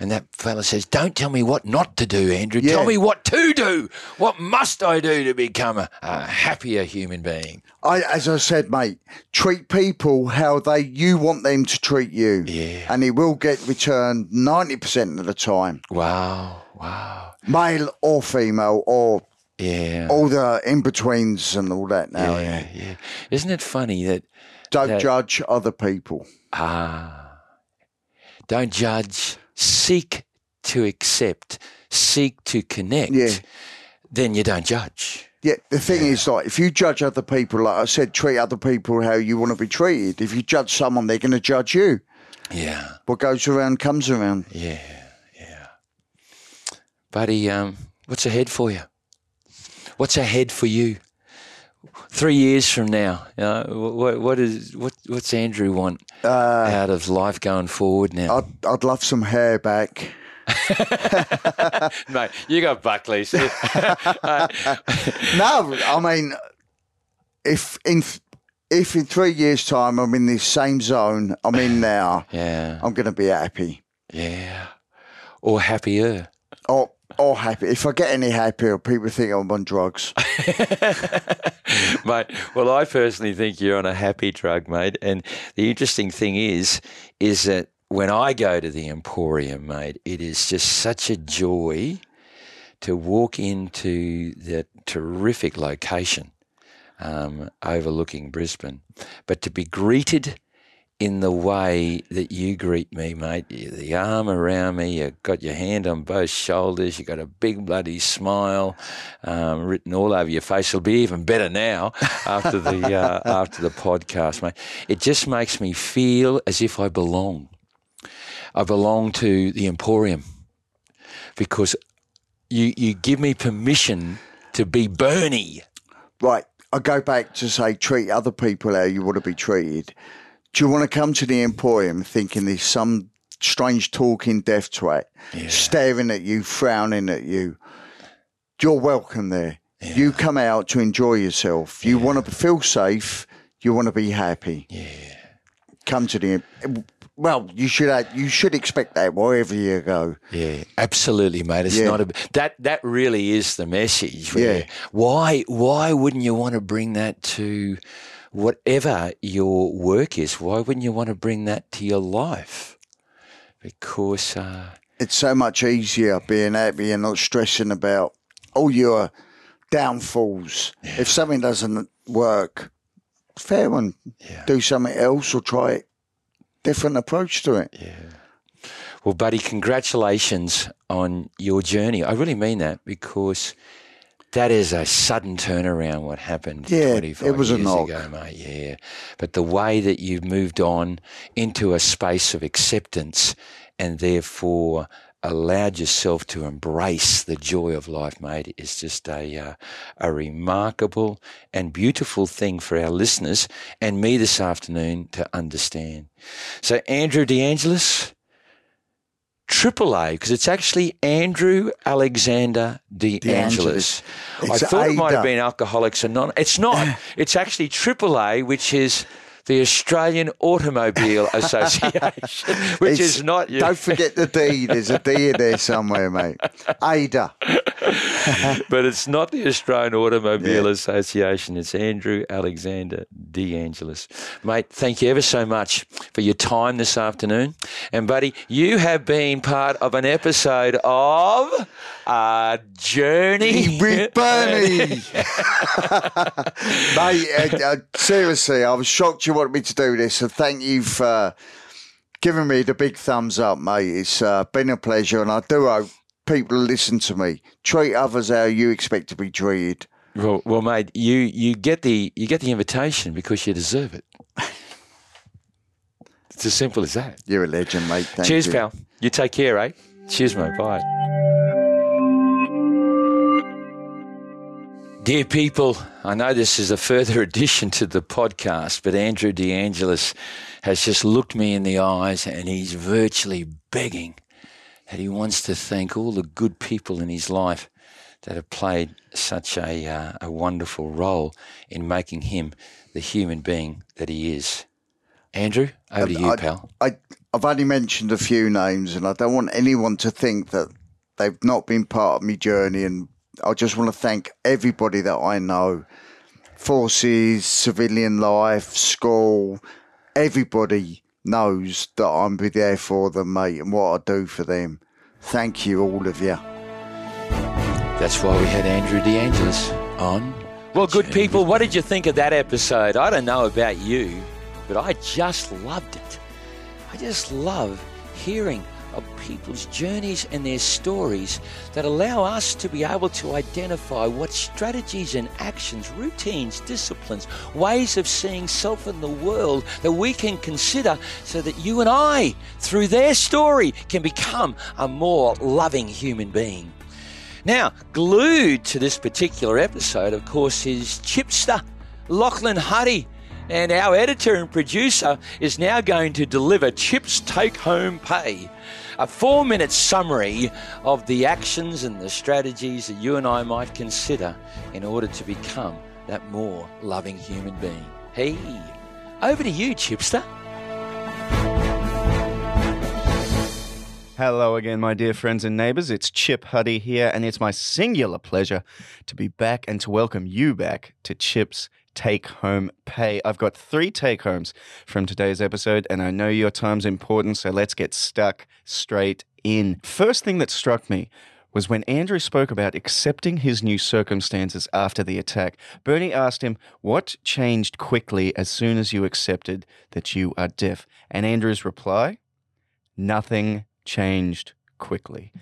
And that fella says, Don't tell me what not to do, Andrew. Yeah. Tell me what to do. What must I do to become a, a happier human being? I, as I said, mate, treat people how they you want them to treat you. Yeah. and it will get returned ninety percent of the time, Wow. Wow. male or female, or Yeah. all the in betweens and all that. Now, yeah, yeah. Isn't it funny that, don't that- judge other people. ah, don't judge, seek to accept, seek to connect, Yeah. then you don't judge. Yeah, the thing is, like, if you judge other people, like I said, treat other people how you want to be treated. If you judge someone, they're going to judge you. Yeah. What goes around comes around. Yeah. Yeah. Buddy, um, what's ahead for you? What's ahead for you? Three years from now, you know, what, what is what, what's Andrew want Uh, out of life going forward now? I'd, I'd love some hair back. Mate, you got Buckley's. No, I mean, if in if in three years' time I'm in this same zone I'm in now, yeah, I'm going to be happy. yeah, or happier. Or or happy. If I get any happier, people think I'm on drugs. mate. Well, I personally think you're on a happy drug, mate. And the interesting thing is, is that when I go to the Emporium, mate, it is just such a joy to walk into that terrific location um, overlooking Brisbane, but to be greeted in the way that you greet me, mate. You- The arm around me, you've got your hand on both shoulders, you've got a big bloody smile um, written all over your face. It'll be even better now after the uh, after the podcast, mate. It just makes me feel as if I belong. I belong to the Emporium because you you give me permission to be Bernie. Right. I go back to say treat other people how you want to be treated. Do you want to come to the Emporium thinking there's some strange talking death twat staring at you, frowning at you? You're welcome there. You come out to enjoy yourself. You want to feel safe. You want to be happy. Yeah. Come to the. Well, you should. have- You should expect that wherever you go. Yeah, absolutely, mate. It's Yeah. not a that that really is the message. Yeah. Why why wouldn't you want to bring that to whatever your work is? Why wouldn't you want to bring that to your life? Because uh, it's so much easier being happy and not stressing about all your downfalls. If something doesn't work, fair one. Do something else or try a different approach to it. Well, buddy, congratulations on your journey. I really mean that because that is a sudden turnaround. What happened? Yeah, 25 it was a years knock. ago, mate. Yeah, but the way that you've moved on into a space of acceptance and therefore allowed yourself to embrace the joy of life, mate, is just a uh, a remarkable and beautiful thing for our listeners and me this afternoon to understand. So, Andrew de Angelis. Triple A, because it's actually Andrew Alexander de Angelis. DeAngelis. I thought it might have been Alcoholics Anonymous. It's not. it's actually Triple A, which is the Australian Automobile Association, which It's- is not. Don't forget the D. There's a D in there somewhere, mate. Ada. but it's not the Australian Automobile Association. It's Andrew Alexander de Angelis. Mate, thank you ever so much for your time this afternoon. And, buddy, you have been part of an episode of A Journey With Bernie. mate, uh, uh, seriously, I was shocked you wanted me to do this. And thank you for giving me the big thumbs up, mate. It's uh, been a pleasure. And I do hope people listen to me. Treat others how you expect to be treated. Well, well, mate, you, you get the you get the invitation because you deserve it. It's as simple as that. You're a legend, mate. Thank Cheers, you. pal. You take care, eh? Cheers, mate. Bye. Dear people, I know this is a further addition to the podcast, but Andrew de Angelis has just looked me in the eyes and he's virtually begging that he wants to thank all the good people in his life that have played such a, uh, a wonderful role in making him the human being that he is. Andrew, over to you, I, pal. I, I've only mentioned a few names, and I don't want anyone to think that they've not been part of my journey. And I just want to thank everybody that I know forces, civilian life, school, everybody knows that I'm be there for them, mate, and what I do for them. Thank you, all of you. That's why we had Andrew de Angelis on. Well, good people, what did you think of that episode? I don't know about you, but I just loved it. I just love hearing of people's journeys and their stories that allow us to be able to identify what strategies and actions, routines, disciplines, ways of seeing self in the world that we can consider so that you and I, through their story, can become a more loving human being. Now, glued to this particular episode, of course, is Chipster, Lachlan Huddy. And our editor and producer is now going to deliver Chip's take home pay. A four minute summary of the actions and the strategies that you and I might consider in order to become that more loving human being. Hey, over to you, Chipster. Hello again, my dear friends and neighbors. It's Chip Huddy here, and it's my singular pleasure to be back and to welcome you back to Chip's Take Home Pay. I've got three take homes from today's episode, and I know your time's important, so let's get stuck straight in. First thing that struck me was when Andrew spoke about accepting his new circumstances after the attack. Bernie asked him, What changed quickly as soon as you accepted that you are deaf? And Andrew's reply, Nothing changed quickly.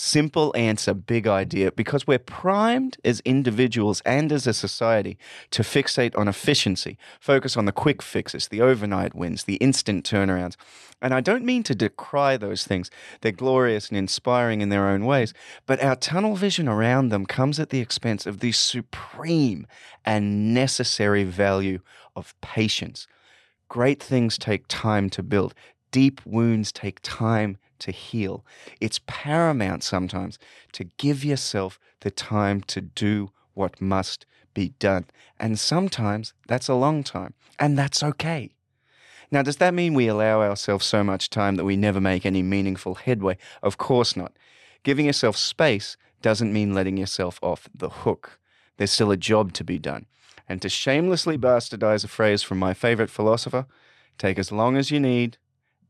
Simple answer, big idea, because we're primed as individuals and as a society to fixate on efficiency, focus on the quick fixes, the overnight wins, the instant turnarounds. And I don't mean to decry those things. They're glorious and inspiring in their own ways, but our tunnel vision around them comes at the expense of the supreme and necessary value of patience. Great things take time to build. Deep wounds take time to heal. It's paramount sometimes to give yourself the time to do what must be done. And sometimes that's a long time, and that's okay. Now, does that mean we allow ourselves so much time that we never make any meaningful headway? Of course not. Giving yourself space doesn't mean letting yourself off the hook. There's still a job to be done. And to shamelessly bastardize a phrase from my favorite philosopher, take as long as you need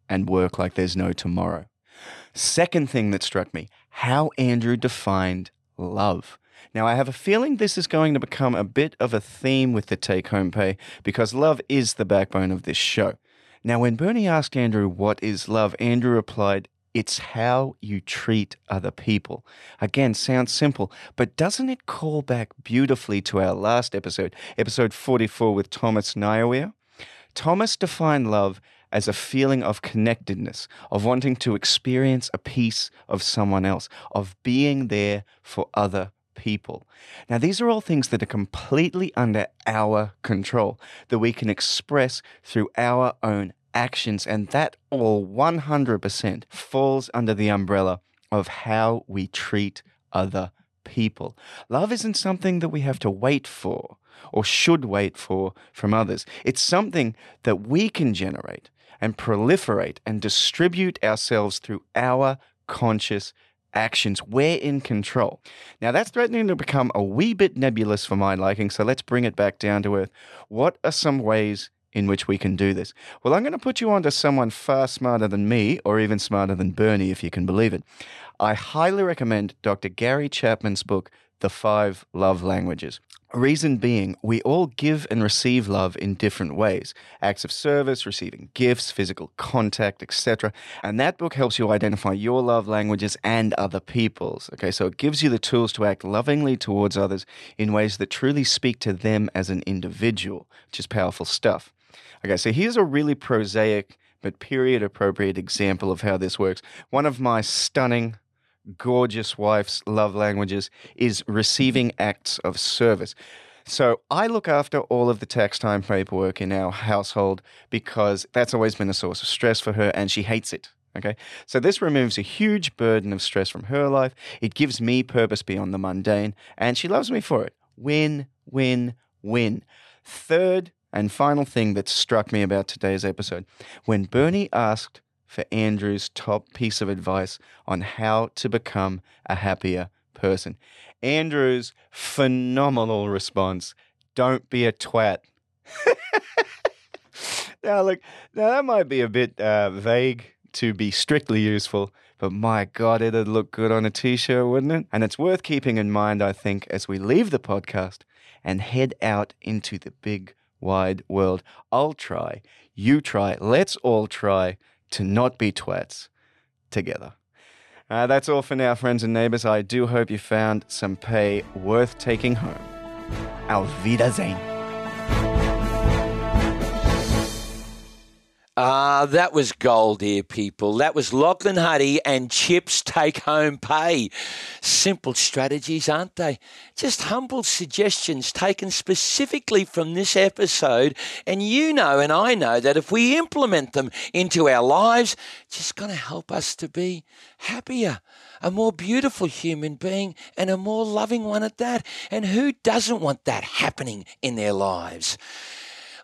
and work like there's no tomorrow. Second thing that struck me how Andrew defined love. Now, I have a feeling this is going to become a bit of a theme with the take home pay because love is the backbone of this show. Now, when Bernie asked Andrew, What is love? Andrew replied, It's how you treat other people. Again, sounds simple, but doesn't it call back beautifully to our last episode, episode 44 with Thomas Niower? Thomas defined love as a feeling of connectedness, of wanting to experience a piece of someone else, of being there for other people. Now, these are all things that are completely under our control, that we can express through our own actions, and that all 100% falls under the umbrella of how we treat other people. Love isn't something that we have to wait for or should wait for from others. It's something that we can generate and proliferate and distribute ourselves through our conscious actions. We're in control. Now, that's threatening to become a wee bit nebulous for my liking, so let's bring it back down to earth. What are some ways in which we can do this? Well, I'm going to put you on to someone far smarter than me, or even smarter than Bernie, if you can believe it. I highly recommend Dr. Gary Chapman's book, The Five Love Languages. Reason being, we all give and receive love in different ways acts of service, receiving gifts, physical contact, etc. And that book helps you identify your love languages and other people's. Okay, so it gives you the tools to act lovingly towards others in ways that truly speak to them as an individual, which is powerful stuff. Okay, so here's a really prosaic but period appropriate example of how this works. One of my stunning gorgeous wife's love languages is receiving acts of service. So I look after all of the tax time paperwork in our household because that's always been a source of stress for her and she hates it. Okay. So this removes a huge burden of stress from her life. It gives me purpose beyond the mundane and she loves me for it. Win, win, win. Third and final thing that struck me about today's episode when Bernie asked for Andrew's top piece of advice on how to become a happier person. Andrew's phenomenal response don't be a twat. now, look, now that might be a bit uh, vague to be strictly useful, but my God, it'd look good on a t shirt, wouldn't it? And it's worth keeping in mind, I think, as we leave the podcast and head out into the big, wide world. I'll try, you try, let's all try to not be twats, together. Uh, that's all for now, friends and neighbors. I do hope you found some pay worth taking home. Auf Wiedersehen. Ah, that was gold, dear people. That was Lachlan Huddy and Chip's take home pay. Simple strategies, aren't they? Just humble suggestions taken specifically from this episode. And you know, and I know that if we implement them into our lives, it's just going to help us to be happier, a more beautiful human being, and a more loving one at that. And who doesn't want that happening in their lives?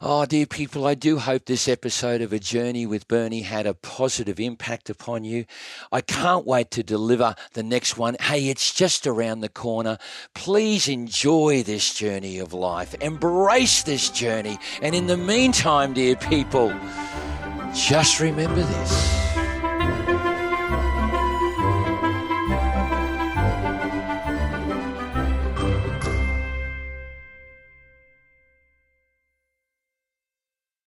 Oh, dear people, I do hope this episode of A Journey with Bernie had a positive impact upon you. I can't wait to deliver the next one. Hey, it's just around the corner. Please enjoy this journey of life, embrace this journey. And in the meantime, dear people, just remember this.